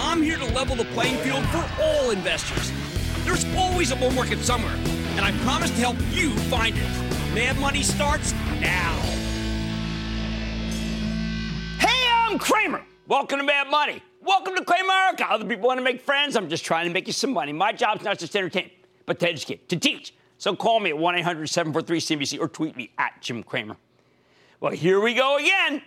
I'm here to level the playing field for all investors. There's always a bull market somewhere, and I promise to help you find it. Mad Money starts now. Hey, I'm Cramer. Welcome to Mad Money. Welcome to Cramerica. Other people want to make friends. I'm just trying to make you some money. My job's not just to entertain, but to educate, to teach. So call me at 1 800 743 CNBC or tweet me at Jim Cramer. Well, here we go again.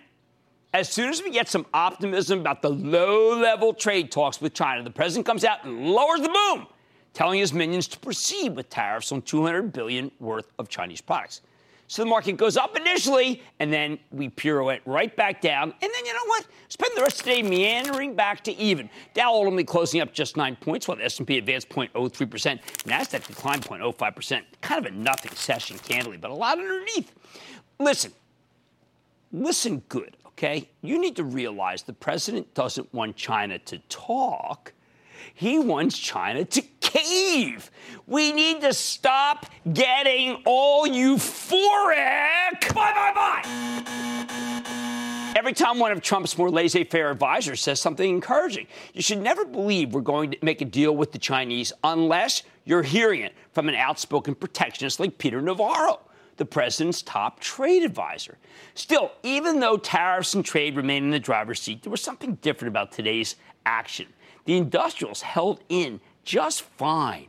As soon as we get some optimism about the low level trade talks with China, the president comes out and lowers the boom, telling his minions to proceed with tariffs on 200 billion worth of Chinese products. So the market goes up initially, and then we pirouette right back down. And then you know what? Spend the rest of the day meandering back to even. Dow ultimately closing up just nine points, while the S&P advanced 0.03%. Nasdaq declined 0.05%. Kind of a nothing session, candidly, but a lot underneath. Listen, listen good okay? You need to realize the president doesn't want China to talk. He wants China to cave. We need to stop getting all euphoric. Bye, bye, bye. Every time one of Trump's more laissez faire advisors says something encouraging, you should never believe we're going to make a deal with the Chinese unless you're hearing it from an outspoken protectionist like Peter Navarro the president's top trade advisor. Still, even though tariffs and trade remain in the driver's seat, there was something different about today's action. The industrials held in just fine.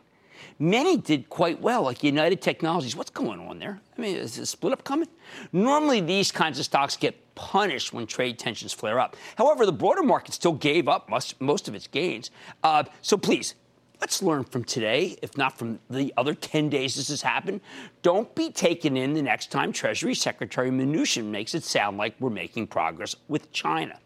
Many did quite well, like United Technologies. What's going on there? I mean, is a split up coming? Normally, these kinds of stocks get punished when trade tensions flare up. However, the broader market still gave up most, most of its gains. Uh, so please, Let's learn from today, if not from the other 10 days this has happened. Don't be taken in the next time Treasury Secretary Mnuchin makes it sound like we're making progress with China.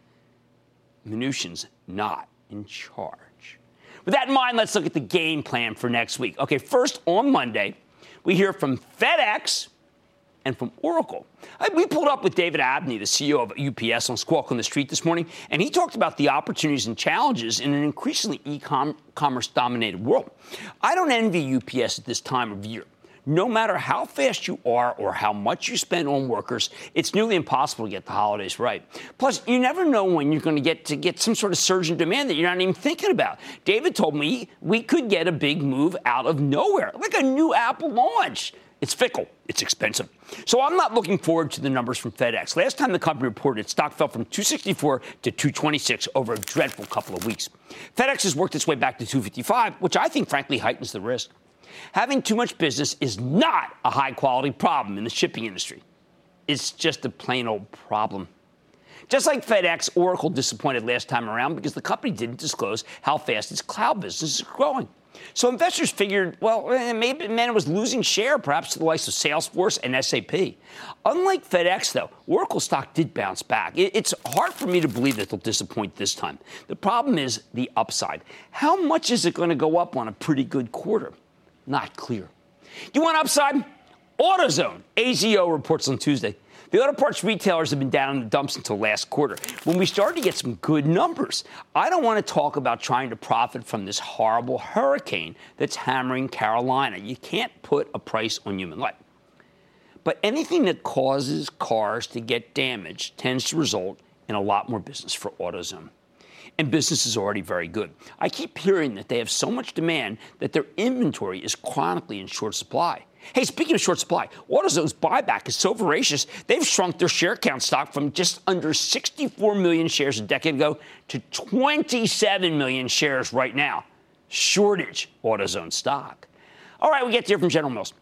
Mnuchin's not in charge. With that in mind, let's look at the game plan for next week. Okay, first on Monday, we hear from FedEx and from Oracle. We pulled up with David Abney, the CEO of UPS, on Squawk on the Street this morning, and he talked about the opportunities and challenges in an increasingly e-commerce dominated world. I don't envy UPS at this time of year. No matter how fast you are or how much you spend on workers, it's nearly impossible to get the holidays right. Plus, you never know when you're going to get to get some sort of surge in demand that you're not even thinking about. David told me we could get a big move out of nowhere, like a new Apple launch. It's fickle. It's expensive. So I'm not looking forward to the numbers from FedEx. Last time the company reported, stock fell from 264 to 226 over a dreadful couple of weeks. FedEx has worked its way back to 255, which I think frankly heightens the risk. Having too much business is not a high quality problem in the shipping industry. It's just a plain old problem. Just like FedEx, Oracle disappointed last time around because the company didn't disclose how fast its cloud business is growing. So investors figured, well, eh, maybe man was losing share, perhaps to the likes of Salesforce and SAP. Unlike FedEx, though, Oracle stock did bounce back. It's hard for me to believe that they'll disappoint this time. The problem is the upside. How much is it going to go up on a pretty good quarter? Not clear. You want upside? AutoZone, AZO reports on Tuesday. The auto parts retailers have been down in the dumps until last quarter. When we started to get some good numbers, I don't want to talk about trying to profit from this horrible hurricane that's hammering Carolina. You can't put a price on human life. But anything that causes cars to get damaged tends to result in a lot more business for AutoZone and business is already very good. I keep hearing that they have so much demand that their inventory is chronically in short supply. Hey, speaking of short supply, AutoZone's buyback is so voracious, they've shrunk their share count stock from just under 64 million shares a decade ago to 27 million shares right now. Shortage AutoZone stock. All right, we get to hear from General Mills.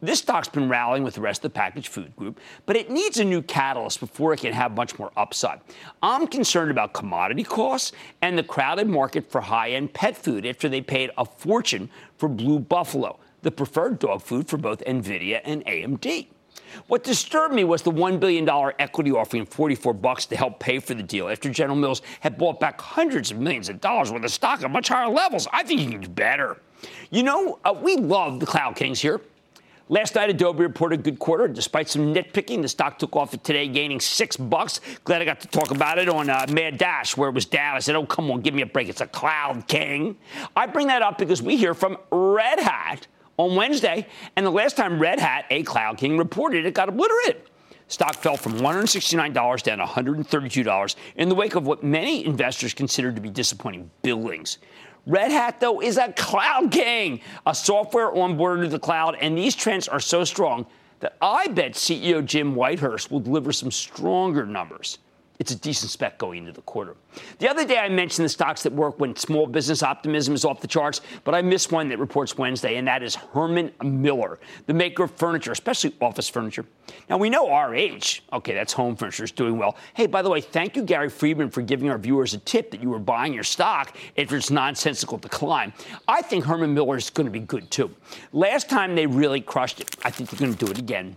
This stock's been rallying with the rest of the packaged food group, but it needs a new catalyst before it can have much more upside. I'm concerned about commodity costs and the crowded market for high end pet food after they paid a fortune for Blue Buffalo, the preferred dog food for both NVIDIA and AMD. What disturbed me was the $1 billion equity offering 44 bucks to help pay for the deal after General Mills had bought back hundreds of millions of dollars worth of stock at much higher levels. I think you can do better. You know, uh, we love the Cloud Kings here. Last night, Adobe reported a good quarter. Despite some nitpicking, the stock took off today, gaining six bucks. Glad I got to talk about it on uh, Mad Dash, where it was down. I said, "Oh, come on, give me a break. It's a cloud king." I bring that up because we hear from Red Hat on Wednesday, and the last time Red Hat, a cloud king, reported it got obliterated. Stock fell from $169 down to $132 in the wake of what many investors considered to be disappointing billings. Red Hat, though, is a cloud king, a software onboarded to the cloud, and these trends are so strong that I bet CEO Jim Whitehurst will deliver some stronger numbers it's a decent spec going into the quarter. The other day, I mentioned the stocks that work when small business optimism is off the charts, but I missed one that reports Wednesday, and that is Herman Miller, the maker of furniture, especially office furniture. Now, we know RH, okay, that's home furniture, is doing well. Hey, by the way, thank you, Gary Friedman, for giving our viewers a tip that you were buying your stock if it's nonsensical to climb. I think Herman Miller is going to be good, too. Last time they really crushed it. I think they're going to do it again.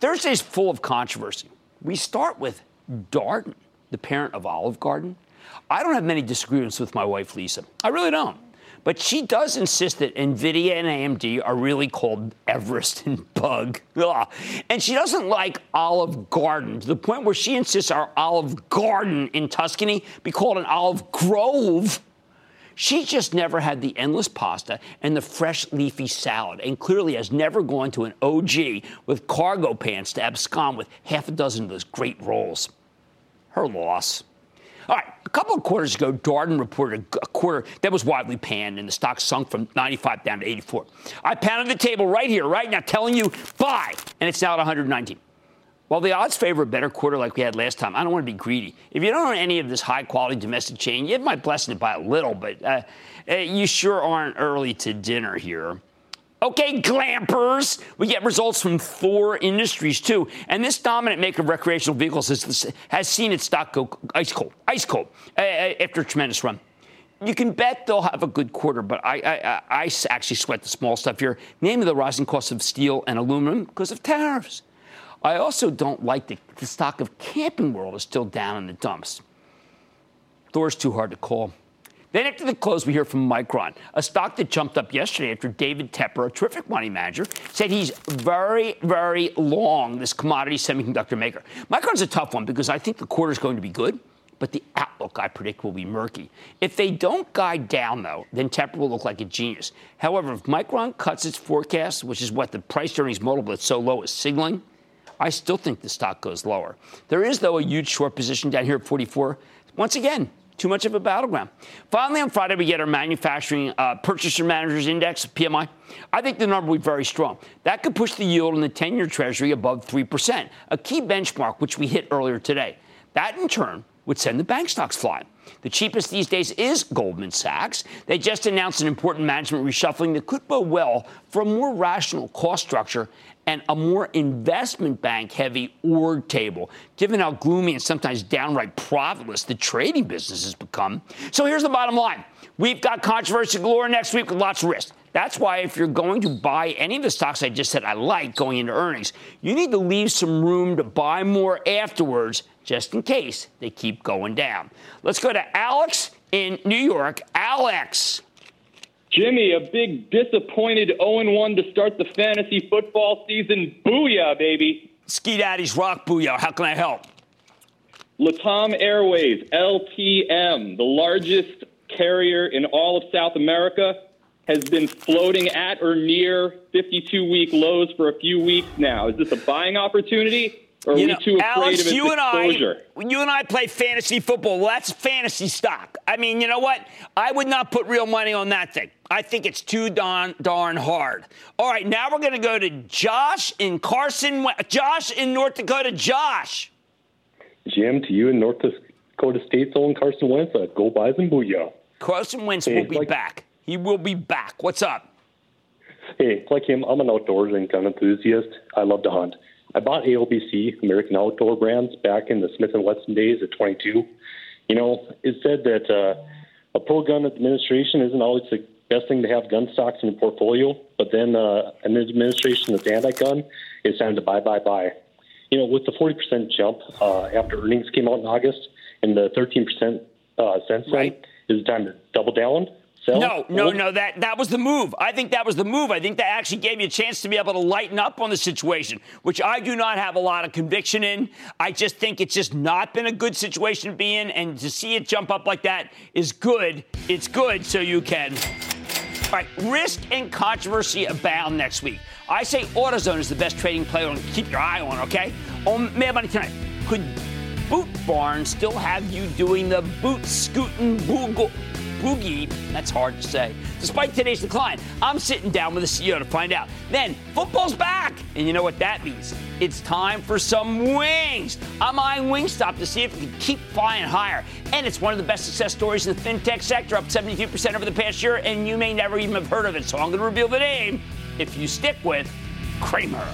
Thursday's full of controversy. We start with Darden, the parent of Olive Garden. I don't have many disagreements with my wife, Lisa. I really don't. But she does insist that NVIDIA and AMD are really called Everest and Bug. Ugh. And she doesn't like Olive Garden to the point where she insists our Olive Garden in Tuscany be called an Olive Grove. She just never had the endless pasta and the fresh leafy salad, and clearly has never gone to an OG with cargo pants to abscond with half a dozen of those great rolls. Her loss. All right, a couple of quarters ago, Darden reported a quarter that was widely panned, and the stock sunk from 95 down to 84. I pounded the table right here, right now, telling you buy, and it's now at 119. While the odds favor a better quarter like we had last time, I don't want to be greedy. If you don't own any of this high quality domestic chain, you my blessing to buy a little, but uh, uh, you sure aren't early to dinner here. Okay, glampers. We get results from Thor Industries too, and this dominant maker of recreational vehicles has, has seen its stock go ice cold, ice cold uh, uh, after a tremendous run. You can bet they'll have a good quarter, but I, I, I actually sweat the small stuff here, namely the rising costs of steel and aluminum because of tariffs. I also don't like the, stock of Camping World is still down in the dumps. Thor's too hard to call. Then after the close, we hear from Micron, a stock that jumped up yesterday after David Tepper, a terrific money manager, said he's very, very long this commodity semiconductor maker. Micron's a tough one because I think the quarter is going to be good, but the outlook I predict will be murky. If they don't guide down, though, then Tepper will look like a genius. However, if Micron cuts its forecast, which is what the price earnings multiple that's so low is signaling, I still think the stock goes lower. There is, though, a huge short position down here at 44. Once again, too much of a battleground. Finally, on Friday, we get our manufacturing uh, purchaser managers index, PMI. I think the number will be very strong. That could push the yield in the 10 year Treasury above 3%, a key benchmark which we hit earlier today. That, in turn, would send the bank stocks flying. The cheapest these days is Goldman Sachs. They just announced an important management reshuffling that could bode well for a more rational cost structure and a more investment bank heavy org table, given how gloomy and sometimes downright profitless the trading business has become. So here's the bottom line we've got controversy galore next week with lots of risk. That's why if you're going to buy any of the stocks I just said I like going into earnings, you need to leave some room to buy more afterwards just in case they keep going down. Let's go to Alex in New York. Alex. Jimmy, a big disappointed 0 1 to start the fantasy football season. Booyah, baby. Ski Daddy's Rock Booyah. How can I help? Latam Airways, LTM, the largest carrier in all of South America, has been floating at or near 52 week lows for a few weeks now. Is this a buying opportunity? Or are you we know, too afraid Alex, of its you exposure? and I, you and I play fantasy football. Well, that's fantasy stock. I mean, you know what? I would not put real money on that thing. I think it's too darn darn hard. All right, now we're going to go to Josh in Carson. Josh in North Dakota. Josh. Jim, to you in North Dakota State, own Carson Wentz. Uh, go Bison Booyah. Carson Wentz hey, will be like, back. He will be back. What's up? Hey, like him, I'm an outdoors and gun enthusiast. I love to hunt. I bought AOBC, American Outdoor Brands, back in the Smith and Wesson days at 22. You know, it said that uh, a pro gun administration isn't always the best thing to have gun stocks in your portfolio, but then uh, an administration that's anti-gun is time to buy, buy, buy. You know, with the 40% jump uh, after earnings came out in August and the 13% uh, since then, right. is it time to double down? Sell? No, no, no. That that was the move. I think that was the move. I think that actually gave you a chance to be able to lighten up on the situation, which I do not have a lot of conviction in. I just think it's just not been a good situation to be in, and to see it jump up like that is good. It's good, so you can. All right, risk and controversy abound next week. I say AutoZone is the best trading play to keep your eye on. Okay, on Mad Money tonight. Could Boot Barn still have you doing the boot scooting boogle? Boogie. That's hard to say. Despite today's decline, I'm sitting down with the CEO to find out. Then, football's back. And you know what that means? It's time for some wings. I'm eyeing Wingstop to see if it can keep flying higher. And it's one of the best success stories in the fintech sector, up 72% over the past year, and you may never even have heard of it. So I'm going to reveal the name if you stick with Cramer.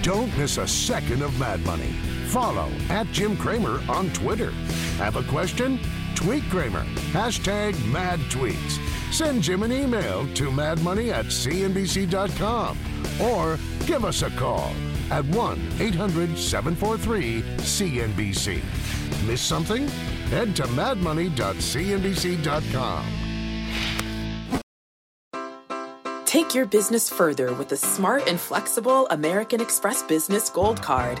Don't miss a second of Mad Money. Follow at Jim Cramer on Twitter. Have a question? Tweet Cramer. Hashtag mad tweets. Send Jim an email to madmoney at cnbc.com or give us a call at 1 800 743 CNBC. Miss something? Head to madmoney.cnbc.com. Take your business further with the smart and flexible American Express Business Gold Card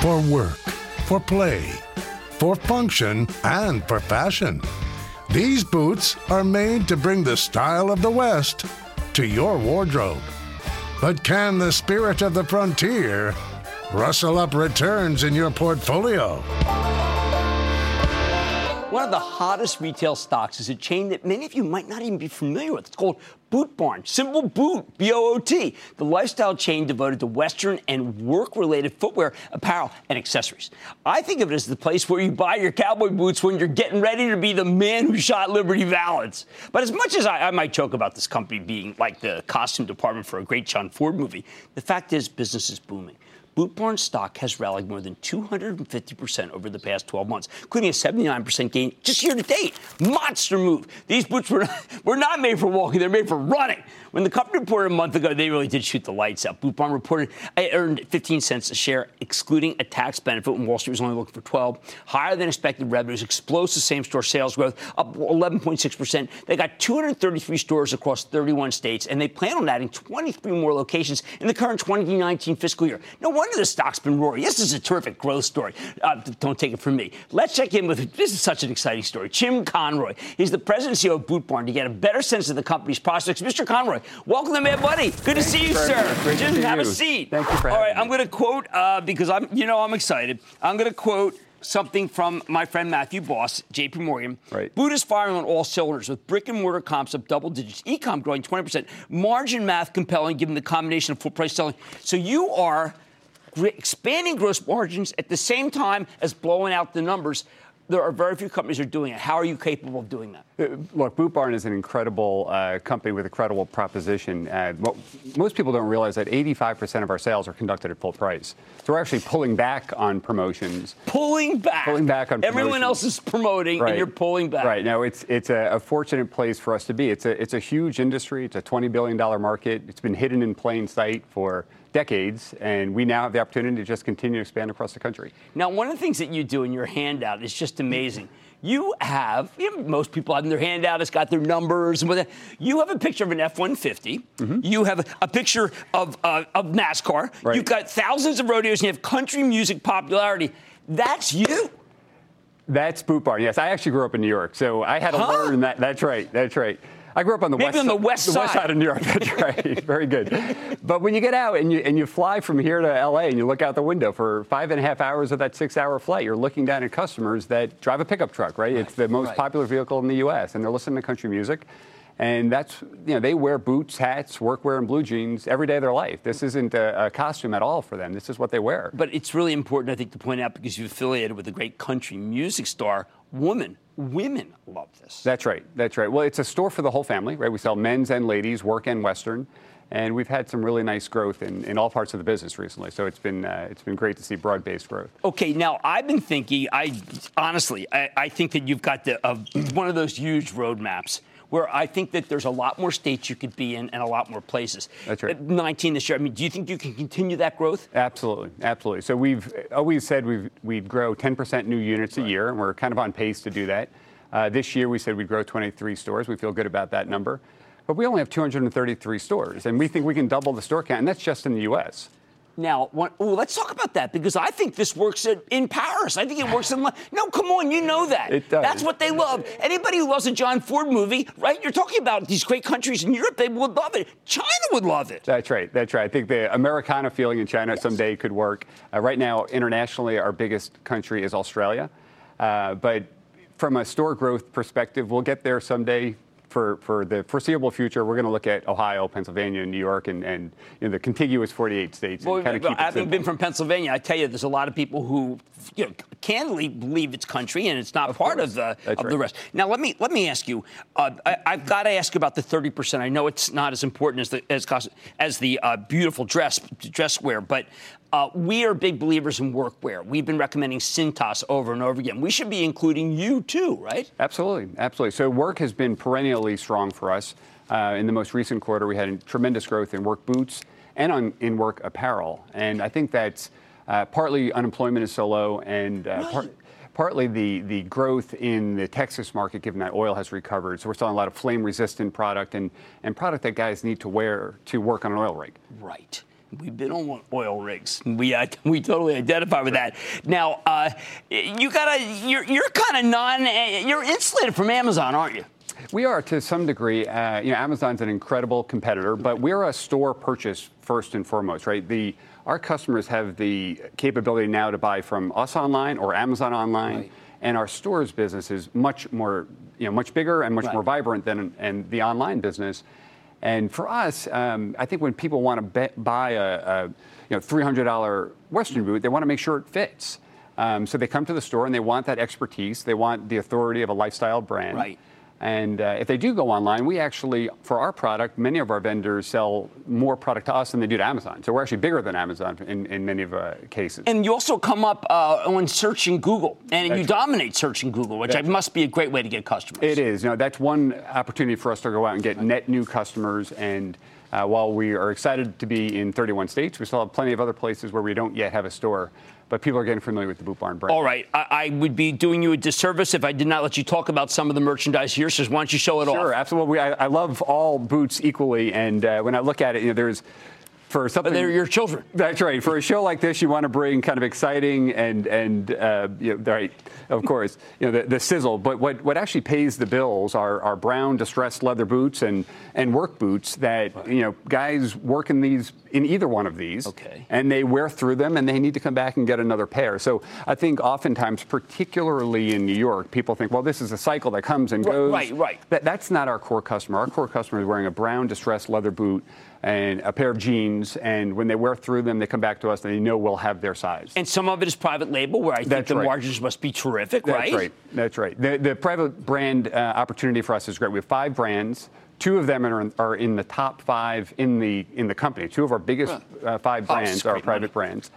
For work, for play, for function, and for fashion. These boots are made to bring the style of the West to your wardrobe. But can the spirit of the frontier rustle up returns in your portfolio? One of the hottest retail stocks is a chain that many of you might not even be familiar with. It's called Boot Barn, symbol boot, B O O T, the lifestyle chain devoted to Western and work related footwear, apparel, and accessories. I think of it as the place where you buy your cowboy boots when you're getting ready to be the man who shot Liberty Valance. But as much as I, I might joke about this company being like the costume department for a great John Ford movie, the fact is business is booming. Boot Barn stock has rallied more than 250% over the past 12 months, including a 79% gain just year to date. Monster move. These boots were not, were not made for walking, they're made for running. When the company reported a month ago, they really did shoot the lights out. Boot Barn reported it earned 15 cents a share, excluding a tax benefit when Wall Street was only looking for 12. Higher than expected revenues, explosive same store sales growth, up 11.6%. They got 233 stores across 31 states, and they plan on adding 23 more locations in the current 2019 fiscal year. No wonder the stock's been roaring. This is a terrific growth story. Uh, don't take it from me. Let's check in with this is such an exciting story. Jim Conroy. He's the president and CEO of Boot Barn to get a better sense of the company's prospects. Mr. Conroy, welcome to Mad Money. Good to see you, sir. Great Jim, have you. a seat. Thank you for All right, me. I'm going to quote uh, because I'm, you know, I'm excited. I'm going to quote something from my friend Matthew Boss, J.P. Morgan. Right. Boot is firing on all cylinders with brick and mortar comps up double digits, e-com growing 20%, margin math compelling given the combination of full price selling. So you are expanding gross margins at the same time as blowing out the numbers. There are very few companies that are doing it. How are you capable of doing that? Uh, Look, Boot Barn is an incredible uh, company with a credible proposition. Uh, mo- most people don't realize that 85% of our sales are conducted at full price. So we're actually pulling back on promotions. Pulling back. Pulling back on Everyone promotions. else is promoting, and you're pulling back. Right now, it's it's a, a fortunate place for us to be. It's a it's a huge industry. It's a 20 billion dollar market. It's been hidden in plain sight for decades, and we now have the opportunity to just continue to expand across the country. Now, one of the things that you do in your handout is just amazing. You have, you know, most people have in their handout, it's got their numbers and whatever. You have a picture of an F 150. You have a, a picture of, uh, of NASCAR. Right. You've got thousands of rodeos and you have country music popularity. That's you. That's Boot Barn. Yes, I actually grew up in New York, so I had to Huh? learn that. That's right. That's right. I grew up on the west on the west the west side. side of New York. That's right. Very good. But when you get out and you and you fly from here to LA and you look out the window for five and a half hours of that six-hour flight, you're looking down at customers that drive a pickup truck. Right. It's the most right. popular vehicle in the U.S. and they're listening to country music. And that's, you know, they wear boots, hats, workwear, and blue jeans every day of their life. This isn't a, a costume at all for them. This is what they wear. But it's really important, I think, to point out because you're affiliated with a great country music star, woman. Women love this. That's right. That's right. Well, it's a store for the whole family, right? We sell men's and ladies, work and Western, and we've had some really nice growth in, in all parts of the business recently. So it's been uh, it's been great to see broad-based growth. Okay, now I've been thinking. I honestly, I, I think that you've got the, uh, one of those huge roadmaps where I think that there's a lot more states you could be in and a lot more places. That's right. Uh, 19 this year. I mean, do you think you can continue that growth? Absolutely, absolutely. So we've always said we've, we'd grow 10% new units a year, and we're kind of on pace to do that. Uh, this year we said we'd grow 23 stores. We feel good about that number. But we only have 233 stores, and we think we can double the store count, and that's just in the U.S. Now, one, oh, let's talk about that because I think this works in, in Paris. I think it works in. No, come on, you know that. It does. That's what they love. Anybody who loves a John Ford movie, right? You're talking about these great countries in Europe. They would love it. China would love it. That's right. That's right. I think the Americana feeling in China someday could work. Uh, right now, internationally, our biggest country is Australia. Uh, but from a store growth perspective, we'll get there someday. For, for the foreseeable future, we're going to look at Ohio, Pennsylvania, New York, and, and you know, the contiguous 48 states, and Well, kind of keep it having simple. been from Pennsylvania, I tell you, there's a lot of people who, you know, candidly believe it's country and it's not part course. of the That's of the rest. Now, let me let me ask you. Uh, I, I've got to ask about the 30 percent. I know it's not as important as the as, cost, as the uh, beautiful dress dress wear, but. Uh, we are big believers in workwear. We've been recommending Cintas over and over again. We should be including you too, right? Absolutely, absolutely. So work has been perennially strong for us. Uh, in the most recent quarter, we had tremendous growth in work boots and on, in work apparel, and I think that's uh, partly unemployment is so low, and uh, par- partly the the growth in the Texas market, given that oil has recovered. So we're selling a lot of flame-resistant product and and product that guys need to wear to work on an oil rig. Right. We've been on oil rigs. We uh, we totally identify with that. Now, uh, you gotta you're you're kind of non you're insulated from Amazon, aren't you? We are to some degree. Uh, you know, Amazon's an incredible competitor, but we're a store purchase first and foremost, right? The our customers have the capability now to buy from us online or Amazon online, Right. and our stores business is much more, you know, much bigger and much Right. more vibrant than and the online business. And for us, um, I think when people want to buy a, a you know $300 Western boot, they want to make sure it fits. Um, so they come to the store and they want that expertise. They want the authority of a lifestyle brand. Right. And uh, if they do go online, we actually, for our product, many of our vendors sell more product to us than they do to Amazon. So we're actually bigger than Amazon in, in many of uh, cases. And you also come up uh, when searching Google, and that's you dominate searching Google, which must be a great way to get customers. It is. You know, that's one opportunity for us to go out and get net new customers and uh, while we are excited to be in 31 states, we still have plenty of other places where we don't yet have a store. But people are getting familiar with the Boot Barn brand. All right. I, I would be doing you a disservice if I did not let you talk about some of the merchandise here. So why don't you show it sure, off? Sure, absolutely. I, I, love all boots equally. And uh, when I look at it, you know, there's for something. But they're your children. That's right. For a show like this, you want to bring kind of exciting and and uh, you know, right, of course, you know the, the, sizzle. But what, what actually pays the bills are, are brown distressed leather boots and and work boots that you know guys work in these in either one of these. Okay. And they wear through them, and they need to come back and get another pair. So I think oftentimes, particularly in New York, people think, well, this is a cycle that comes and goes. Right, right. That, that's not our core customer. Our core customer is wearing a brown distressed leather boot and a pair of jeans. And when they wear through them, they come back to us and they know we'll have their size. And some of it is private label, where I think That's the right. margins must be terrific, right? That's right? right. That's right. The, the private brand uh, opportunity for us is great. We have five brands. Two of them are in, are in the top five in the in the company. Two of our biggest uh, five Oh, brands are private money. brands.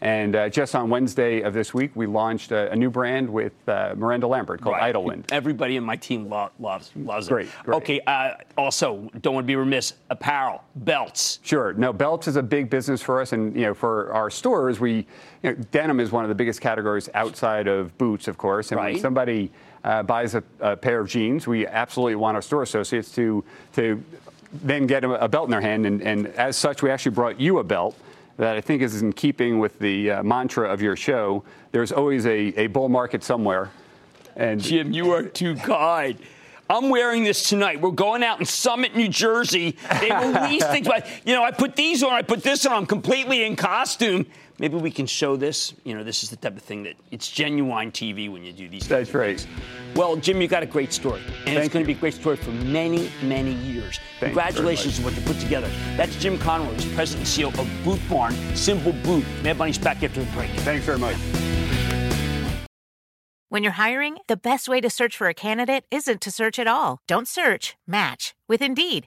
And uh, just on Wednesday of this week, we launched a, a new brand with uh, Miranda Lambert called Right. Idyllwind. Everybody in my team lo- loves loves it. Great, great. Okay. Uh, also, don't want to be remiss. Apparel, belts. Sure. No, belts is a big business for us, and you know, for our stores, we, you know, denim is one of the biggest categories outside of boots, of course. And Right. when somebody uh, buys a, a pair of jeans, we absolutely want our store associates to to then get a, a belt in their hand, and, and as such, we actually brought you a belt that I think is in keeping with the uh, mantra of your show. There's always a, a bull market somewhere, and Jim, you are too kind. I'm wearing this tonight. We're going out in Summit, New Jersey. They release things, but you know, I put these on, I put this on. I'm completely in costume. Maybe we can show this. You know, this is the type of thing that it's genuine TV when you do these. That's right. Well, Jim, you got a great story, and it's going to be a great story for many, many years. Thank Congratulations on what you put together. That's Jim Conroy, who's president and CEO of Boot Barn, Simple Boot. Mad Money's back after the break. thanks very much. When you're hiring, the best way to search for a candidate isn't to search at all. Don't search, match with Indeed.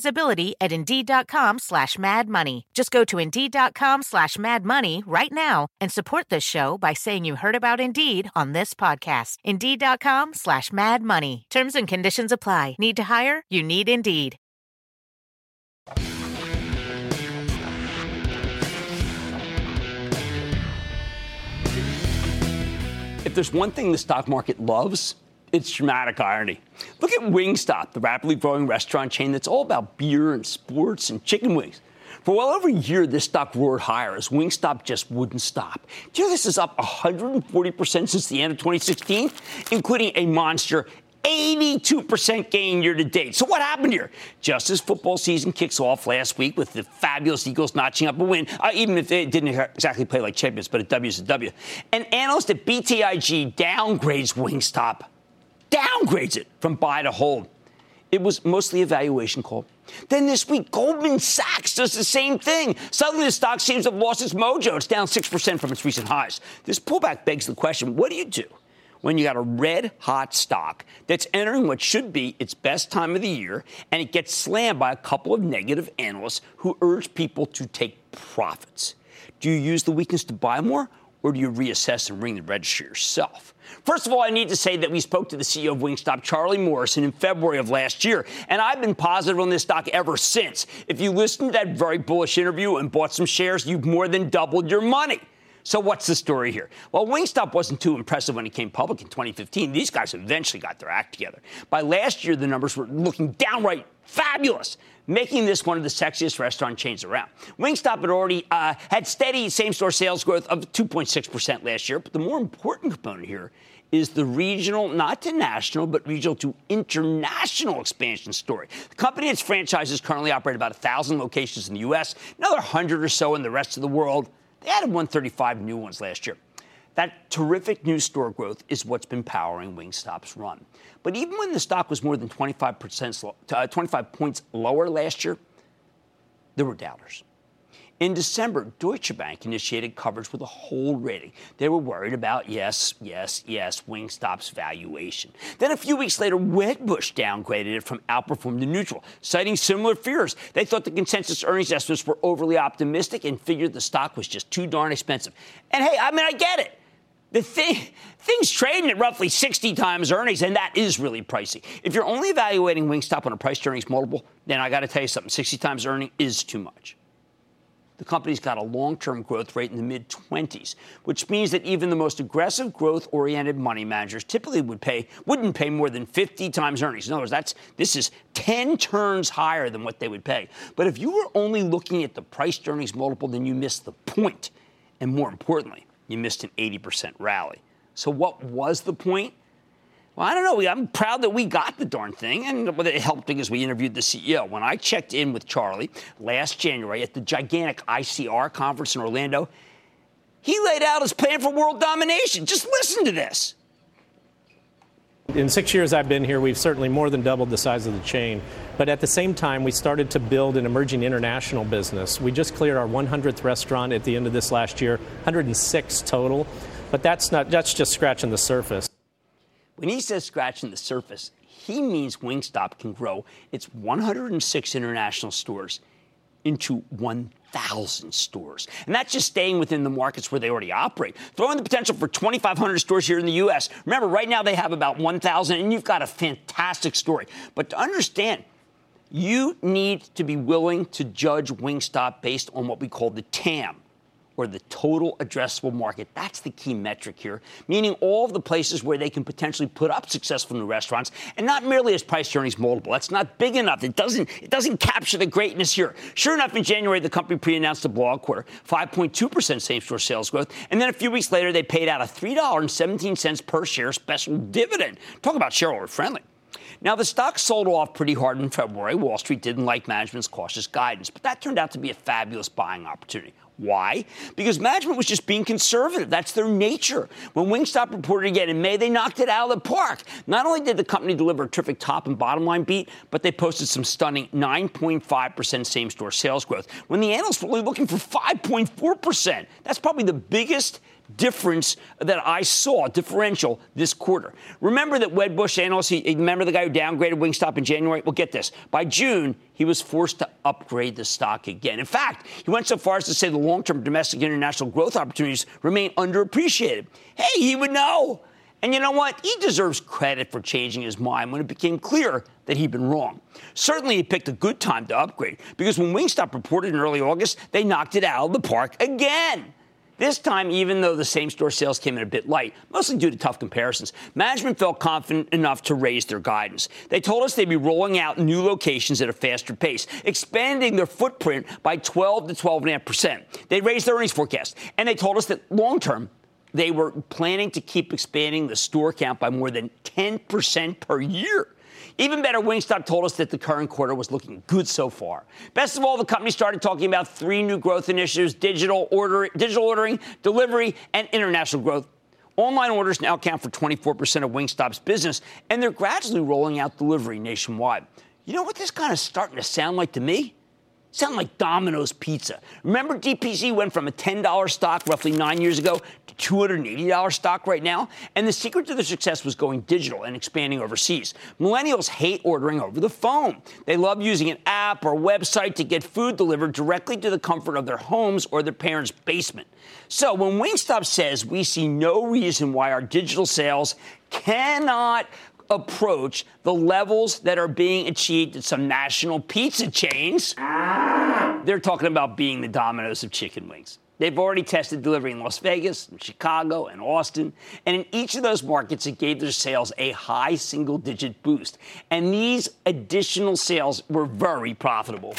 visibility at Indeed.com slash Mad Money. Just go to Indeed.com slash Mad Money right now and support this show by saying you heard about Indeed on this podcast. Indeed.com slash Mad Money. Terms and conditions apply. Need to hire? You need Indeed. If there's one thing the stock market loves, it's dramatic irony. Look at Wingstop, the rapidly growing restaurant chain that's all about beer and sports and chicken wings. For well over a year, this stock roared higher as Wingstop just wouldn't stop. Do you know this is up 140% since the end of 2016, including a monster 82% gain year to date. So what happened here? Just as football season kicks off last week with the fabulous Eagles notching up a win, uh, even if they didn't exactly play like champions, but a W is a W. An analyst at BTIG downgrades Wingstop, downgrades it from buy to hold. It was mostly a valuation call. Then this week, Goldman Sachs does the same thing. Suddenly, the stock seems to have lost its mojo. It's down 6% from its recent highs. This pullback begs the question what do you do when you got a red hot stock that's entering what should be its best time of the year and it gets slammed by a couple of negative analysts who urge people to take profits? Do you use the weakness to buy more? Or do you reassess and ring the register yourself? First of all, I need to say that we spoke to the CEO of Wingstop, Charlie Morrison, in February of last year, and I've been positive on this stock ever since. If you listened to that very bullish interview and bought some shares, you've more than doubled your money. So what's the story here? Well, Wingstop wasn't too impressive when it came public in 2015. These guys eventually got their act together. By last year, the numbers were looking downright fabulous, making this one of the sexiest restaurant chains around. Wingstop had already uh, had steady same-store sales growth of 2.6% last year, but the more important component here is the regional, not to national, but regional to international expansion story. The company and its franchises currently operate about 1,000 locations in the U.S., another 100 or so in the rest of the world. They added 135 new ones last year. That terrific new store growth is what's been powering Wingstop's run. But even when the stock was more than 25%, uh, 25 points lower last year, there were doubters. In December, Deutsche Bank initiated coverage with a hold rating. They were worried about, yes, yes, yes, Wingstop's valuation. Then a few weeks later, Wedbush downgraded it from outperform to neutral, citing similar fears. They thought the consensus earnings estimates were overly optimistic and figured the stock was just too darn expensive. And hey, I mean, I get it. The thing, things trading at roughly 60 times earnings, and that is really pricey. If you're only evaluating Wingstop on a price earnings multiple, then I got to tell you something 60 times earning is too much the company's got a long term growth rate in the mid 20s, which means that even the most aggressive growth oriented money managers typically would pay, wouldn't pay more than 50 times earnings. In other words, that's, this is 10 turns higher than what they would pay. But if you were only looking at the price to earnings multiple, then you missed the point. And more importantly, you missed an 80% rally. So, what was the point? Well, I don't know. I'm proud that we got the darn thing, and it helped because we interviewed the CEO. When I checked in with Charlie last January at the gigantic ICR conference in Orlando, he laid out his plan for world domination. Just listen to this. In six years I've been here, we've certainly more than doubled the size of the chain. But at the same time, we started to build an emerging international business. We just cleared our 100th restaurant at the end of this last year, 106 total. But that's not that's just scratching the surface. When he says scratching the surface, he means Wingstop can grow its 106 international stores into 1,000 stores. And that's just staying within the markets where they already operate. Throw in the potential for 2,500 stores here in the U.S. Remember, right now they have about 1,000, and you've got a fantastic story. But to understand, you need to be willing to judge Wingstop based on what we call the TAM or the total addressable market. That's the key metric here, meaning all of the places where they can potentially put up successful new restaurants and not merely as price earnings multiple. That's not big enough. It doesn't, it doesn't capture the greatness here. Sure enough, in January, the company pre-announced a blog quarter, 5.2% same-store sales growth, and then a few weeks later, they paid out a $3.17 per share special dividend. Talk about shareholder friendly. Now, the stock sold off pretty hard in February. Wall Street didn't like management's cautious guidance, but that turned out to be a fabulous buying opportunity. Why? Because management was just being conservative. That's their nature. When Wingstop reported again in May, they knocked it out of the park. Not only did the company deliver a terrific top and bottom line beat, but they posted some stunning 9.5% same store sales growth when the analysts were really looking for 5.4%. That's probably the biggest difference that I saw, differential this quarter. Remember that Wedbush analyst, he, remember the guy who downgraded Wingstop in January? Well, get this. By June, he was forced to upgrade the stock again. In fact, he went so far as to say the long term domestic and international growth opportunities remain underappreciated. Hey, he would know. And you know what? He deserves credit for changing his mind when it became clear that he'd been wrong. Certainly, he picked a good time to upgrade because when Wingstop reported in early August, they knocked it out of the park again. This time, even though the same store sales came in a bit light, mostly due to tough comparisons, management felt confident enough to raise their guidance. They told us they'd be rolling out new locations at a faster pace, expanding their footprint by 12 to 12.5%. They raised their earnings forecast, and they told us that long term, they were planning to keep expanding the store count by more than 10% per year. Even better, Wingstop told us that the current quarter was looking good so far. Best of all, the company started talking about three new growth initiatives digital, order, digital ordering, delivery, and international growth. Online orders now account for 24% of Wingstop's business, and they're gradually rolling out delivery nationwide. You know what this kind of starting to sound like to me? Sound like Domino's Pizza. Remember, DPZ went from a $10 stock roughly nine years ago to $280 stock right now? And the secret to their success was going digital and expanding overseas. Millennials hate ordering over the phone. They love using an app or website to get food delivered directly to the comfort of their homes or their parents' basement. So when Wingstop says we see no reason why our digital sales cannot approach the levels that are being achieved at some national pizza chains. They're talking about being the Domino's of chicken wings. They've already tested delivery in Las Vegas, and Chicago, and Austin. And in each of those markets, it gave their sales a high single digit boost. And these additional sales were very profitable.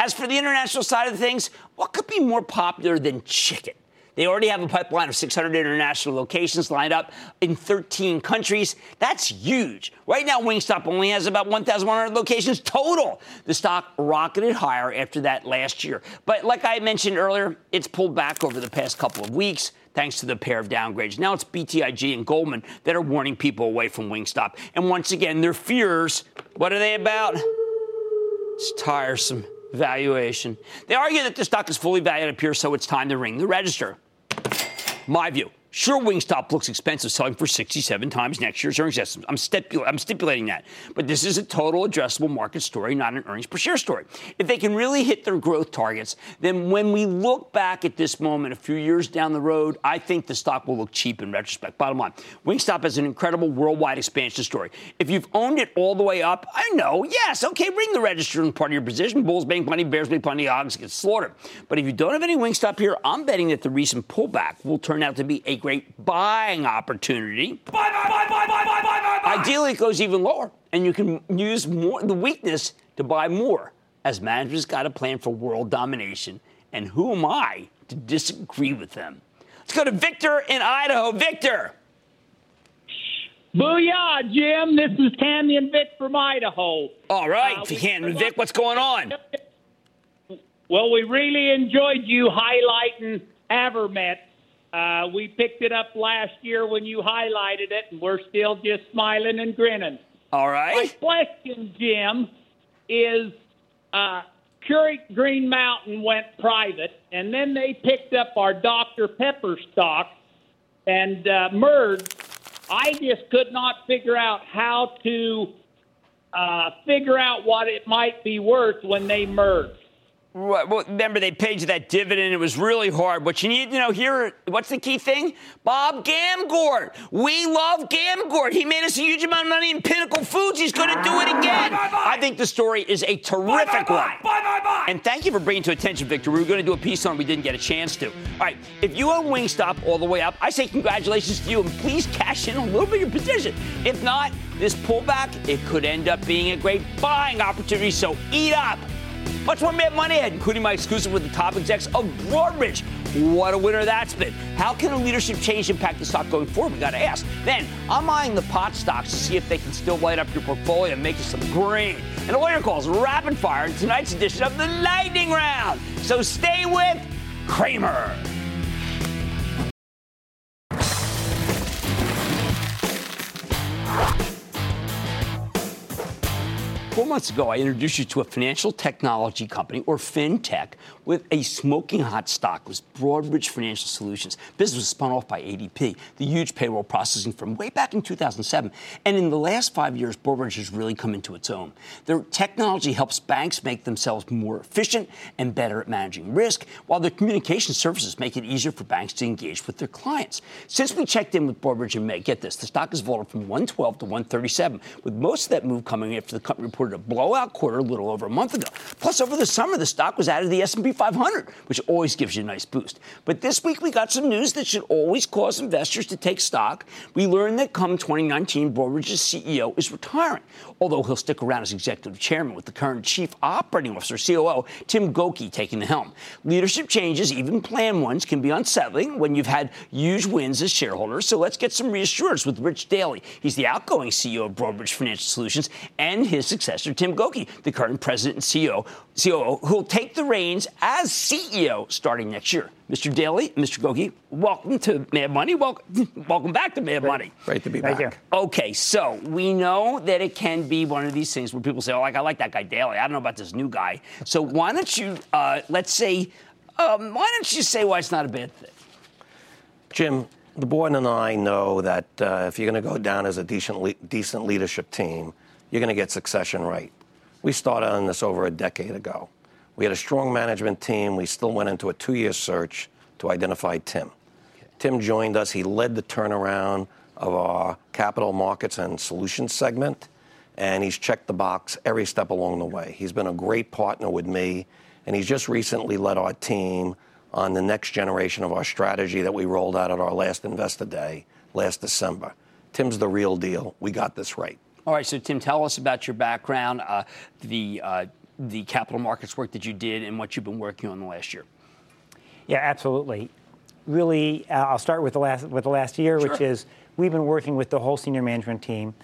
As for the international side of things, what could be more popular than chicken? They already have a pipeline of 600 international locations lined up in 13 countries. That's huge. Right now, Wingstop only has about 1,100 locations total. The stock rocketed higher after that last year. But like I mentioned earlier, it's pulled back over the past couple of weeks thanks to the pair of downgrades. Now it's BTIG and Goldman that are warning people away from Wingstop. And once again, their fears, what are they about? It's tiresome valuation. They argue that the stock is fully valued at peer, so it's time to ring the register. My view. Sure, Wingstop looks expensive, selling for 67 times next year's earnings estimate. I'm, stipul- I'm, stipulating that. But this is a total addressable market story, not an earnings per share story. If they can really hit their growth targets, then when we look back at this moment a few years down the road, I think the stock will look cheap in retrospect. Bottom line, Wingstop has an incredible worldwide expansion story. If you've owned it all the way up, I know, yes, okay, ring the register in part of your position. Bulls make money, Bears make plenty, Hogs get slaughtered. But if you don't have any Wingstop here, I'm betting that the recent pullback will turn out to be a great buying opportunity. Buy, buy, buy, Ideally, it goes even lower, and you can use more the weakness to buy more, as management's got a plan for world domination. And who am I to disagree with them? Let's go to Victor in Idaho. Victor. Booyah, Jim. This is Tammy and Vic from Idaho. All right, uh, and Vic, what's going on? Well, we really enjoyed you highlighting Avermet uh, we picked it up last year when you highlighted it, and we're still just smiling and grinning. All right. My question, Jim, is uh, Keurig Green Mountain went private, and then they picked up our Dr. Pepper stock and uh, merged. I just could not figure out how to uh, figure out what it might be worth when they merged. Well, remember, they paid you that dividend. It was really hard. What you need to know here, what's the key thing? Bob Gamgort. We love Gamgort. He made us a huge amount of money in Pinnacle Foods. He's going to do it again. Bye, bye, bye. I think the story is a terrific one. And thank you for bringing to attention, Victor. We were going to do a piece on it. We didn't get a chance to. All right. If you own Wingstop all the way up, I say congratulations to you and please cash in a little bit of your position. If not, this pullback, it could end up being a great buying opportunity. So eat up. Much more Mad Money ahead, including my exclusive with the top execs of Broadridge. What a winner that's been. How can a leadership change impact the stock going forward? We got to ask. Then, I'm eyeing the pot stocks to see if they can still light up your portfolio and make you some green. And all your calls rapid fire in tonight's edition of the Lightning Round. So stay with Cramer. Four months ago, I introduced you to a financial technology company, or fintech, with a smoking hot stock. Was Broadridge Financial Solutions. Business was spun off by ADP, the huge payroll processing firm, way back in 2007. And in the last five years, Broadridge has really come into its own. Their technology helps banks make themselves more efficient and better at managing risk, while their communication services make it easier for banks to engage with their clients. Since we checked in with Broadridge in May, get this, the stock has vaulted from 112 to 137, with most of that move coming after the company reported reported a blowout quarter a little over a month ago. Plus, over the summer, the stock was added to the S&P 500, which always gives you a nice boost. But this week, we got some news that should always cause investors to take stock. We learned that come 2019, Broadridge's CEO is retiring, although he'll stick around as executive chairman with the current chief operating officer, COO, Tim Gokey, taking the helm. Leadership changes, even planned ones, can be unsettling when you've had huge wins as shareholders. So let's get some reassurance with Rich Daly. He's the outgoing CEO of Broadridge Financial Solutions and his successor successor, Tim Gokey, the current president and CEO, COO, who will take the reins as CEO starting next year. Mr. Daly, Mr. Gokey, welcome to Mad Money. Welcome, welcome back to Mad great, Money. Great to be Thank back. You. Okay, so we know that it can be one of these things where people say, "Oh, like I like that guy Daly. I don't know about this new guy." So why don't you, uh, let's say, um, why don't you say why it's not a bad thing? Jim, the board and I know that uh, if you're going to go down as a decent, le- decent leadership team you're going to get succession right. We started on this over a decade ago. We had a strong management team. We still went into a two year search to identify Tim. Okay. Tim joined us. He led the turnaround of our capital markets and solutions segment, and he's checked the box every step along the way. He's been a great partner with me, and he's just recently led our team on the next generation of our strategy that we rolled out at our last Investor Day last December. Tim's the real deal. We got this right. All right, so Tim, tell us about your background, uh, the uh, the capital markets work that you did, and what you've been working on the last year. Yeah, absolutely. Really, uh, I'll start with the last with the last year, sure. which is we've been working with the whole senior management team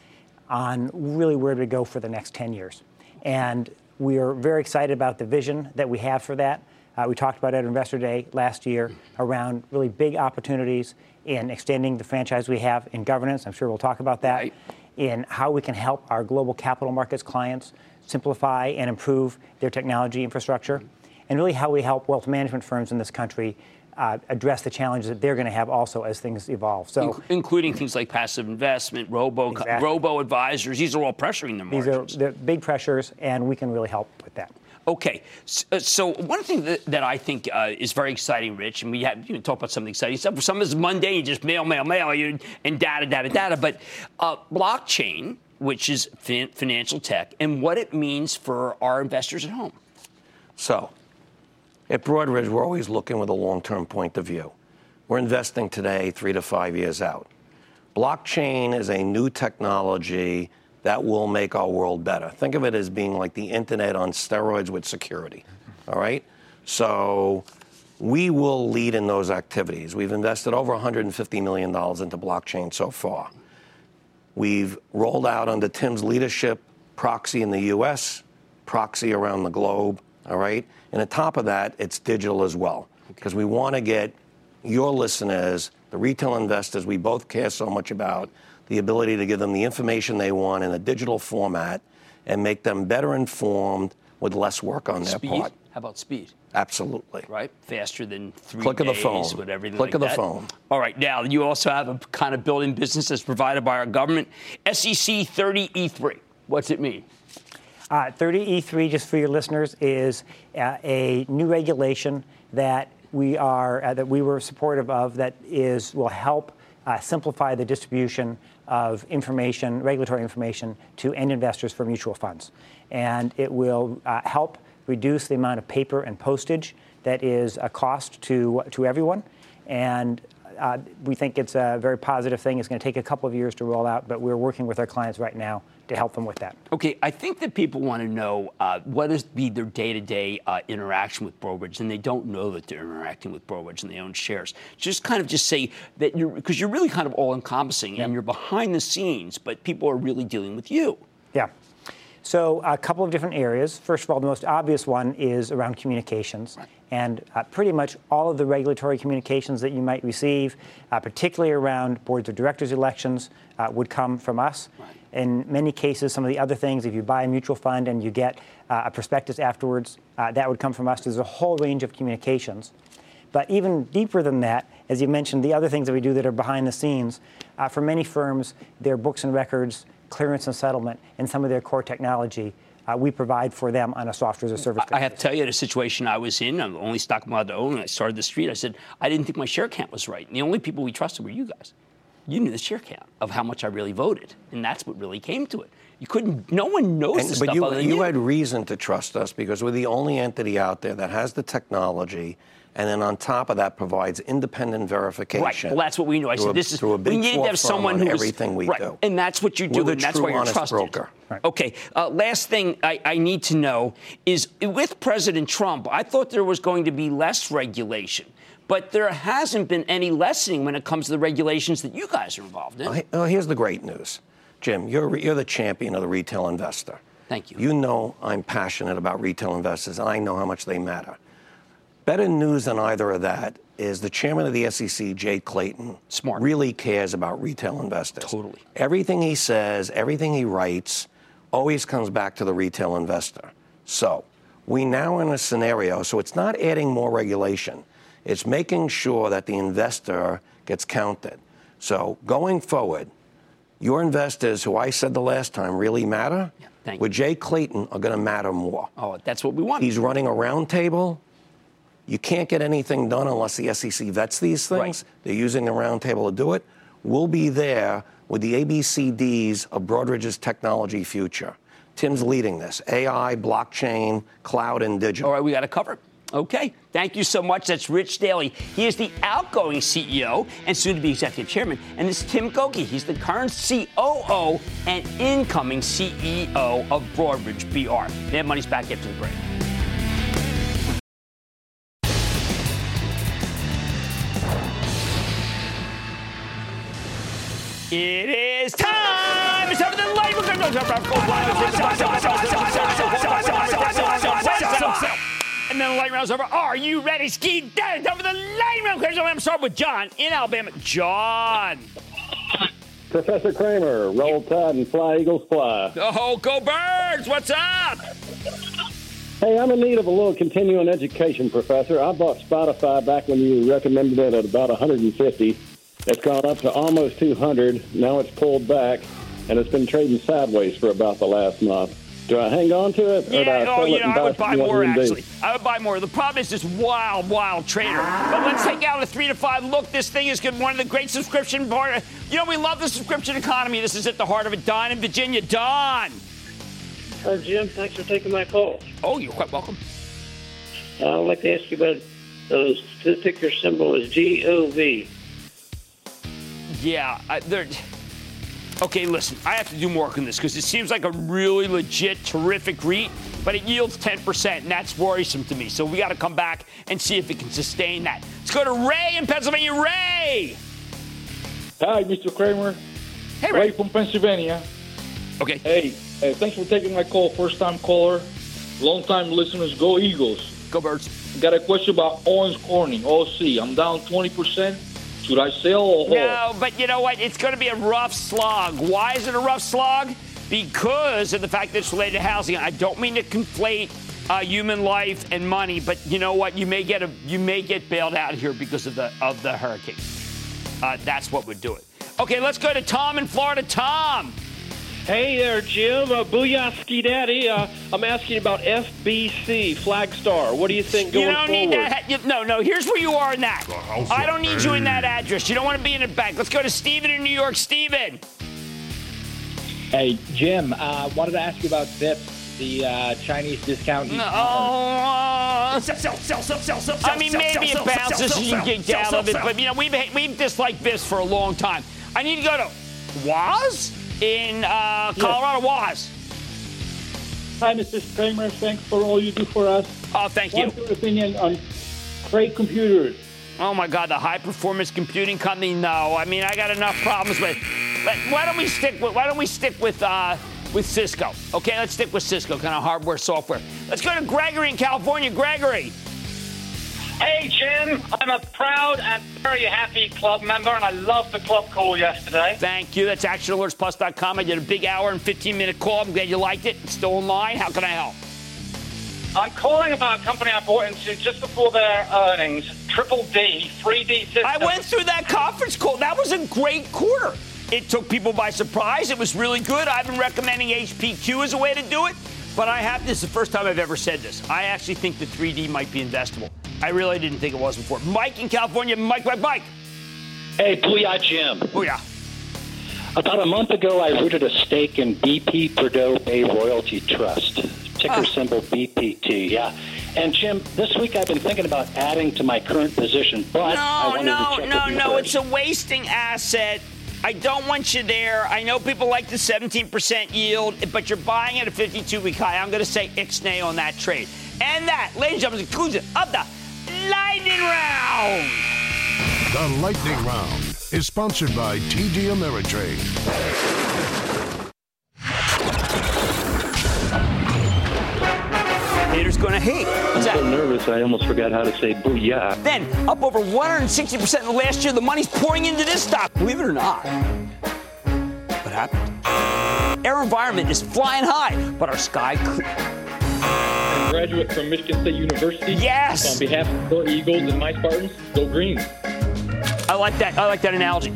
on really where to go for the next 10 years, and we are very excited about the vision that we have for that. Uh, we talked about it at Investor Day last year around really big opportunities in extending the franchise we have in governance. I'm sure we'll talk about that. Right. In how we can help our global capital markets clients simplify and improve their technology infrastructure, and really how we help wealth management firms in this country uh, address the challenges that they're going to have also as things evolve. So, In- including things like passive investment, robo exactly. robo advisors. These are all pressuring the margins. These are the big pressures, and we can really help with that. Okay, so, uh, so one thing that, I think uh, is very exciting, Rich, and we have you talk about some exciting stuff. Some is mundane, just mail, mail, mail, and data, data, data. But uh, blockchain, which is fin- financial tech, and what it means for our investors at home. So, at Broadridge, we're always looking with a long-term point of view. We're investing today, three to five years out. Blockchain is a new technology that will make our world better. Think of it as being like the internet on steroids with security. All right? So we will lead in those activities. We've invested over $150 million into blockchain so far. We've rolled out under Tim's leadership proxy in the US, proxy around the globe. All right? And on top of that, it's digital as well. Because we want to get your listeners, the retail investors we both care so much about, the ability to give them the information they want in a digital format and make them better informed with less work on their speed? part. How about speed? Absolutely. Right? Faster than three Click days of the phone. with everything Click like of the that. phone. All right. Now, you also have a kind of building business that's provided by our government. SEC 30E3. What's it mean? Uh, 30E3, just for your listeners, is uh, a new regulation that we are uh, that we were supportive of that is will help uh, simplify the distribution of information, regulatory information, to end investors for mutual funds. And it will uh, help reduce the amount of paper and postage that is a cost to, to everyone. And uh, we think it's a very positive thing. It's going to take a couple of years to roll out, but we're working with our clients right now to help them with that. Okay, I think that people want to know uh, what is be their day-to-day uh, interaction with Broadridge, and they don't know that they're interacting with Broadridge and they own shares. Just kind of just say that you're because you're really kind of all-encompassing and you're behind the scenes, but people are really dealing with you. Yeah. So, a couple of different areas. First of all, the most obvious one is around communications. Right. And uh, pretty much all of the regulatory communications that you might receive, uh, particularly around boards of directors elections, uh, would come from us. Right. In many cases, some of the other things, if you buy a mutual fund and you get uh, a prospectus afterwards, uh, that would come from us. There's a whole range of communications. But even deeper than that, as you mentioned, the other things that we do that are behind the scenes, uh, for many firms, their books and records, clearance and settlement, and some of their core technology. Uh, we provide for them on a software as a service. I, I have to tell you, the situation I was in, I'm the only stock I'm allowed to own, and I started the street. I said, I didn't think my share count was right. And the only people we trusted were you guys. You knew the share count of how much I really voted, and that's what really came to it. You couldn't. No one knows And- this but stuff you, you you. had reason to trust us because we're the only entity out there that has the technology, and then on top of that provides independent verification. Right. Well, that's what we knew. I said a- this is through a we big needed to have someone firm who on was everything we right. do. and that's what you do, We're the and that's true, why you're honest trusted. broker. Right. Okay. Uh, last thing I, I need to know is with President Trump, I thought there was going to be less regulation. But there hasn't been any lessening when it comes to the regulations that you guys are involved in. Oh, oh, here's the great news, Jim. You're you're the champion of the retail investor. Thank you. You know I'm passionate about retail investors, and I know how much they matter. Better news than either of that is the chairman of the SEC, Jay Clayton, Smart. really cares about retail investors. Totally. Everything he says, everything he writes, always comes back to the retail investor. So we now are in a scenario. So it's not adding more regulation. It's making sure that the investor gets counted. So going forward, your investors, who I said the last time really matter, thank with Jay Clayton are going to matter more. Oh, that's what we want. He's running a roundtable. You can't get anything done unless the SEC vets these things. They're using the roundtable to do it. We'll be there with the ABCDs of Broadridge's technology future. Tim's leading this AI, blockchain, cloud, and digital. All right, we got to cover it. Okay, thank you so much. That's Rich Daly. He is the outgoing CEO and soon to be executive chairman. And this is Tim Gokey. He's the current COO and incoming CEO of Broadridge BR. Mad Money's back after the break. It is time! It's time for the light And then the light round's over. Are you ready, Ski? Time for the light round. I'm starting with John in Alabama. John. Professor Cramer, roll tide and fly, Eagles fly. Oh, go birds! What's up? Hey, I'm in need of a little continuing education, Professor. I bought Spotify back when you recommended it at about 150. It's gone up to almost 200. Now it's pulled back, and it's been trading sideways for about the last month. Do I hang on to it? Yeah, or do I oh, sell you it know, and I would buy more UMD? actually. I would buy more. The problem is this wild, wild trader. But let's take out a three to five look. This thing is good. One of the great subscription part. You know, we love the subscription economy. This is at the heart of it. Don in Virginia. Don. Hi, Jim. Thanks for taking my call. Oh, you're quite welcome. Uh, I'd like to ask you about uh, the ticker symbol is GOV. Yeah, I, there. Okay, listen, I have to do more work on this because it seems like a really legit, terrific REIT, but it yields 10%, and that's worrisome to me. So we got to come back and see if it can sustain that. Let's go to Ray in Pennsylvania. Ray! Hi, Mr. Cramer. Hey, Ray. from Pennsylvania. Okay. Hey, hey, thanks for taking my call. First time caller, long time listeners. Go Eagles. Go Birds. Got a question about Owens Corning, OC. I'm down 20%. Should I sell or hold? No, but you know what? It's going to be a rough slog. Why is it a rough slog? Because of the fact that it's related to housing. I don't mean to conflate uh, human life and money, but you know what? You may get a you may get bailed out here because of the of the hurricane. Uh, that's what would do it. Okay, let's go to Tom in Florida. Tom. Hey there, Jim. Uh, booyah, Ski Daddy. Uh, I'm asking about FBC, Flagstar. What do you think going forward? you don't forward? need that. you- no, no. Here's where you are in that. I don't need you in that address. You don't want to be in a bank. Let's go to Stephen in New York. Stephen. Hey, Jim, uh, wanted to ask you about Zips, the uh, Chinese discount. No, uh, I mean, maybe it bounces and you get out of it, but you know, we've we've disliked this for a long time. I need to go to Waz in uh, Colorado. Waz. Hi, Mr. Cramer. Thanks for all you do for us. Oh, thank you. What's your opinion on Cray Computers? Oh my God, the high performance computing company. No, I mean I got enough problems with. Let, why don't we stick with? Why don't we stick with uh, with Cisco? Okay, let's stick with Cisco, kind of hardware, software. Let's go to Gregory in California. Gregory. Hey, Jim. I'm a proud and very happy club member, and I loved the club call yesterday. Thank you. That's ActionAlertsPlus.com. I did a big hour and 15 minute call. I'm glad you liked it. It's still online. How can I help? I'm calling about a company I bought into just before their earnings, Triple D, 3D Systems. I went through that conference call. That was a great quarter. It took people by surprise. It was really good. I've been recommending HPQ as a way to do it, but I have this is the first time I've ever said this. I actually think the 3D might be investable. I really didn't think it was before. Mike in California. Mike, Mike, Mike. Hey, Booyah, Jim. Booyah. About a month ago, I rooted a stake in BP Prudhoe Bay Royalty Trust, ticker Ah. symbol BPT. Yeah. And Jim, this week I've been thinking about adding to my current position, but I No, wanted no, to check no, no. first. It's a wasting asset. I don't want you there. I know people like the 17% yield, but you're buying at a 52 week high. I'm going to say ixnay on that trade. And that, ladies and gentlemen, conclusion of the lightning round. The Lightning Round is sponsored by TD Ameritrade. Haters going to hate. What's I'm so that? nervous I almost forgot how to say booyah. Then, up over 160% in the last year, the money's pouring into this stock. Believe it or not. What happened? AeroVironment is flying high, but our sky. Cl- And graduate from Michigan State University. Yes! On behalf of the Eagles and my Spartans, go green. I like that. I like that analogy.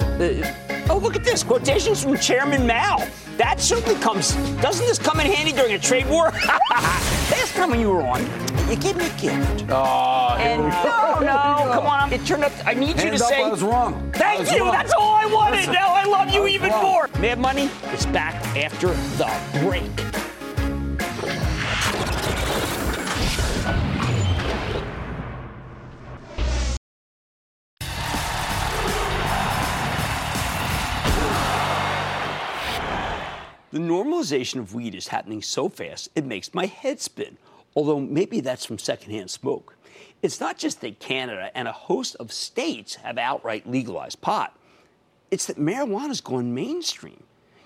Uh, oh, look at this quotations from Chairman Mao. That certainly comes. Doesn't this come in handy during a trade war? Last time when you were on, you gave me a gift. Oh, And no, no, come on. It turned up. I need you Hands to up, say. I was wrong. Thank was you. wrong. That's all I wanted. Now I love you was even wrong. more. Mad Money is back after the break. The normalization of weed is happening so fast, it makes my head spin, although maybe that's from secondhand smoke. It's not just that Canada and a host of states have outright legalized pot, it's that marijuana's gone mainstream.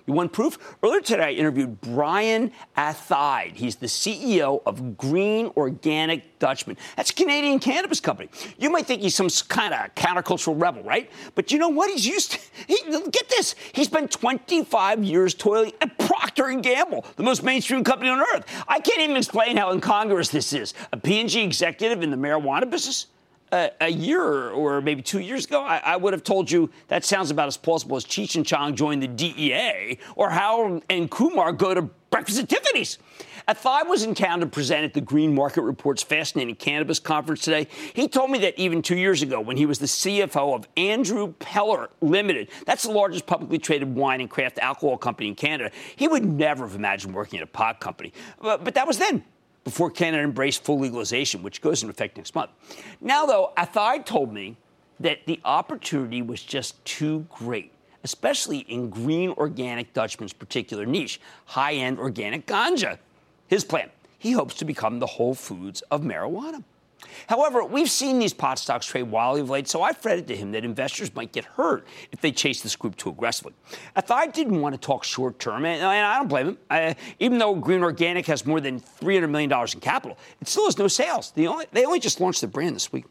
You want proof? Earlier today, I interviewed Brian Athaide. He's the CEO of Green Organic Dutchman. That's a Canadian cannabis company. You might think he's some kind of countercultural rebel, right? But you know what? He's used to, he, get this. He spent 25 years toiling at Procter & Gamble, the most mainstream company on earth. I can't even explain how incongruous this is. A P&G executive in the marijuana business? A, year or maybe two years ago, I, I, would have told you that sounds about as plausible as Cheech and Chong joined the DEA or Harold and Kumar go to breakfast at Tiffany's. Athaide was in town to present at the Green Market Report's fascinating cannabis conference today. He told me that even two years ago, when he was the CFO of Andrew Peller Limited, that's the largest publicly traded wine and craft alcohol company in Canada, he would never have imagined working at a pot company. But, but that was then before Canada embraced full legalization, which goes into effect next month. Now, though, Athaide told me that the opportunity was just too great, especially in green organic Dutchman's particular niche, high end organic ganja. His plan he hopes to become the Whole Foods of marijuana. However, we've seen these pot stocks trade wildly of late, so I fretted to him that investors might get hurt if they chase this group too aggressively. I thought I didn't want to talk short term, and, I don't blame him. I, even though Green Organic has more than $300 million in capital, it still has no sales. Only, they only just launched the brand this week.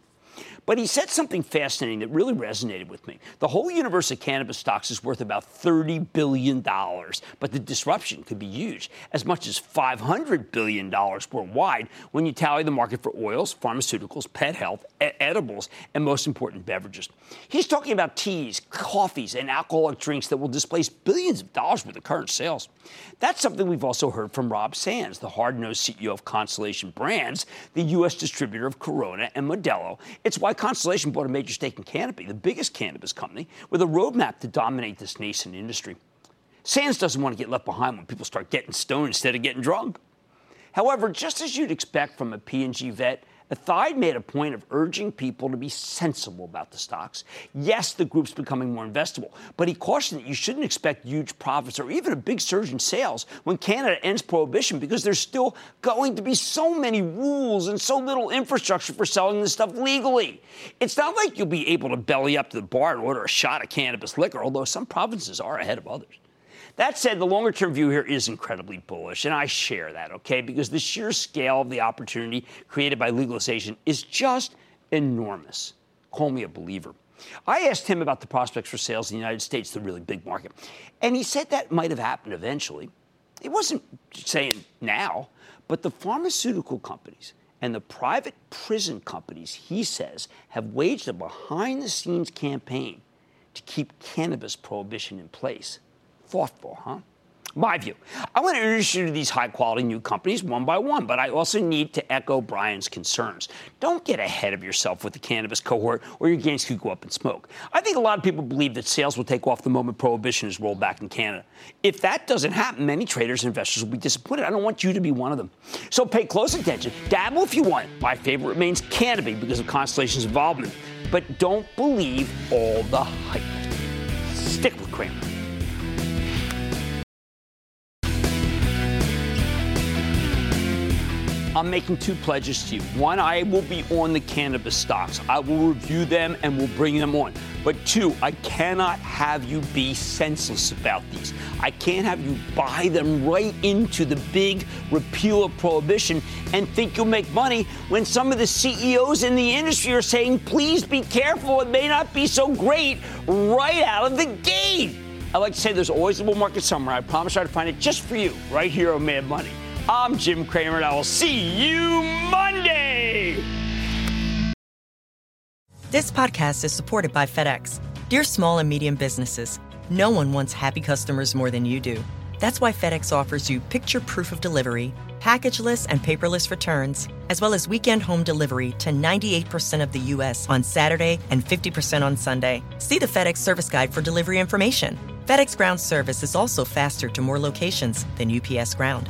But he said something fascinating that really resonated with me. The whole universe of cannabis stocks is worth about $30 billion, but the disruption could be huge, as much as $500 billion worldwide when you tally the market for oils, pharmaceuticals, pet health, edibles, and most important, beverages. He's talking about teas, coffees, and alcoholic drinks that will displace billions of dollars worth of current sales. That's something we've also heard from Rob Sands, the hard nosed CEO of Constellation Brands, the U.S. distributor of Corona and Modelo. It's why Constellation bought a major stake in Canopy, the biggest cannabis company, with a roadmap to dominate this nascent industry. Sands doesn't want to get left behind when people start getting stoned instead of getting drunk. However, just as you'd expect from a P&G vet, Athaide made a point of urging people to be sensible about the stocks. Yes, the group's becoming more investable, but he cautioned that you shouldn't expect huge profits or even a big surge in sales when Canada ends prohibition because there's still going to be so many rules and so little infrastructure for selling this stuff legally. It's not like you'll be able to belly up to the bar and order a shot of cannabis liquor, although some provinces are ahead of others. That said, the longer term view here is incredibly bullish, and I share that, okay? Because the sheer scale of the opportunity created by legalization is just enormous. Call me a believer. I asked him about the prospects for sales in the United States, the really big market, and he said that might have happened eventually. He wasn't saying now, but the pharmaceutical companies and the private prison companies, he says, have waged a behind the scenes campaign to keep cannabis prohibition in place. Thoughtful, huh? My view. I want to introduce you to these high quality new companies one by one, but I also need to echo Brian's concerns. Don't get ahead of yourself with the cannabis cohort, or your gains could go up in smoke. I think a lot of people believe that sales will take off the moment prohibition is rolled back in Canada. If that doesn't happen, many traders and investors will be disappointed. I don't want you to be one of them. So pay close attention. Dabble if you want. My favorite remains cannabis because of Constellation's involvement. But don't believe all the hype. I'm making two pledges to you. One, I will be on the cannabis stocks. I will review them and we'll bring them on. But two, I cannot have you be senseless about these. I can't have you buy them right into the big repeal of prohibition and think you'll make money when some of the CEOs in the industry are saying, please be careful, it may not be so great right out of the gate. I like to say there's always a bull market somewhere. I promise I'll find it just for you right here on Mad Money. I'm Jim Cramer, and I will see you Monday. This podcast is supported by FedEx. Dear small and medium businesses, no one wants happy customers more than you do. That's why FedEx offers you picture proof of delivery, packageless and paperless returns, as well as weekend home delivery to 98% of the U.S. on Saturday and 50% on Sunday. See the FedEx service guide for delivery information. FedEx Ground service is also faster to more locations than UPS Ground.